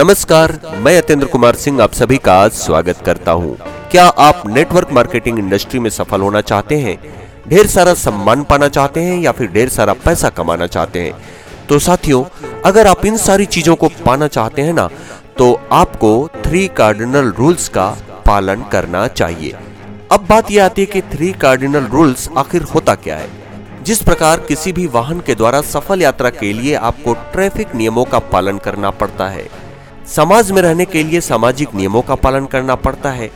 नमस्कार, मैं अतेंद्र कुमार सिंह आप सभी का स्वागत करता हूँ। क्या आप नेटवर्क मार्केटिंग इंडस्ट्री में सफल होना चाहते हैं? ढेर सारा सम्मान पाना चाहते हैं या फिर ढेर सारा पैसा कमाना चाहते हैं? तो साथियों, अगर आप इन सारी चीज़ों को पाना चाहते हैं ना तो आपको थ्री कार्डिनल रूल्स का पालन करना चाहिए। अब बात यह आती है कि थ्री कार्डिनल रूल्स आखिर होता क्या है? जिस प्रकार किसी भी वाहन के द्वारा सफल यात्रा के लिए आपको ट्रैफ़िक नियमों का पालन करना पड़ता है। समाज में रहने के लिए सामाजिक नियमों का पालन करना पड़ता है।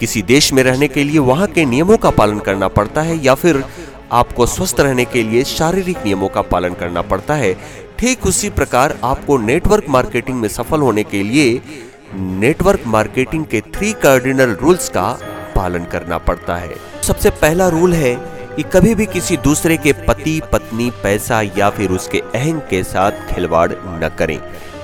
किसी देश में रहने के लिए वहाँ के नियमों का पालन करना पड़ता है या फिर आपको स्वस्थ रहने के लिए शारीरिक नियमों का पालन करना पड़ता है। ठीक उसी प्रकार आपको नेटवर्क मार्केटिंग में सफल होने के लिए नेटवर्क मार्केटिंग के थ्री कार्डिनल रूल्स का पालन करना पड़ता है। सबसे पहला रूल है कि कभी भी किसी दूसरे के पति, पत्नी, पैसा या फिर उसके अहम के साथ खिलवाड़ न करें।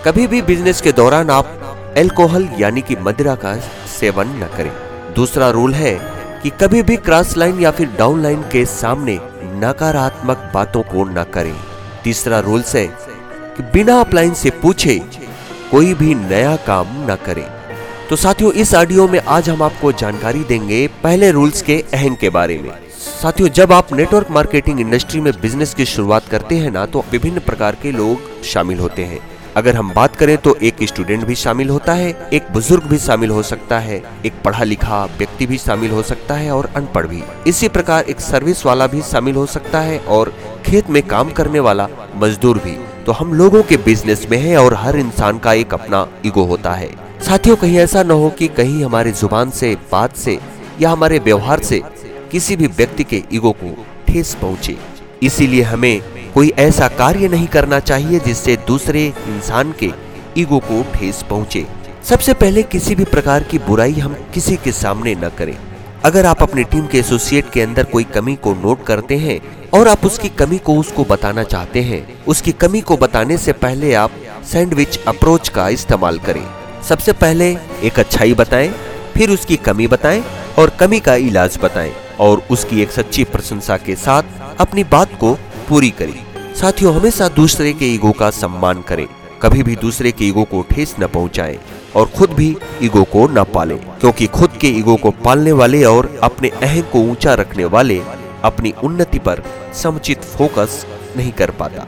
कभी भी बिज़नेस के दौरान आप एल्कोहल यानी कि मदिरा का सेवन न करें। दूसरा रूल है कि कभी भी क्रॉस लाइन या फिर डाउन लाइन के सामने नकारात्मक बातों को न करें। तीसरा रूल्स है कि बिना अपलाइन से पूछे कोई भी नया काम न करें। तो साथियों, इस ऑडियो में आज हम आपको जानकारी देंगे पहले रूल्स के अहम के बारे में। साथियों, जब आप नेटवर्क मार्केटिंग इंडस्ट्री में बिज़नेस की शुरुआत करते हैं ना तो विभिन्न प्रकार के लोग शामिल होते हैं। अगर हम बात करें तो एक स्टूडेंट भी शामिल होता है, एक बुज़ुर्ग भी शामिल हो सकता है, एक पढ़ा लिखा व्यक्ति भी शामिल हो सकता है और अनपढ़ भी। इसी प्रकार एक सर्विस वाला भी शामिल हो सकता है और खेत में काम करने वाला मजदूर भी। तो हम लोगों के बिज़नेस में है और हर इंसान का एक अपना ईगो होता है। साथियों, कहीं ऐसा न हो कि कहीं हमारे ज़ुबान से, बात से या हमारे व्यवहार से किसी भी व्यक्ति के ईगो को ठेस पहुँचे। इसीलिए हमें कोई ऐसा कार्य नहीं करना चाहिए जिससे दूसरे इंसान के ईगो को ठेस पहुँचे। सबसे पहले किसी भी प्रकार की बुराई हम किसी के सामने न करें। अगर आप अपनी टीम के एसोसिएट के अंदर कोई कमी को नोट करते हैं और आप उसकी कमी को उसको बताना चाहते हैं, उसकी कमी को बताने से पहले आप सैंडविच अप्रोच का इस्तेमाल करें। सबसे पहले एक अच्छाई बताएँ, फिर उसकी कमी बताएँ और कमी का इलाज बताएँ और उसकी एक सच्ची प्रशंसा के साथ अपनी बात को पूरी करें। साथियों, हमेशा दूसरे के ईगो का सम्मान करें। कभी भी दूसरे के ईगो को ठेस न पहुंचाएँ और खुद भी ईगो को न पाले, क्योंकि खुद के ईगो को पालने वाले और अपने अहम को ऊँचा रखने वाले अपनी उन्नति पर समुचित फोकस नहीं कर पाता।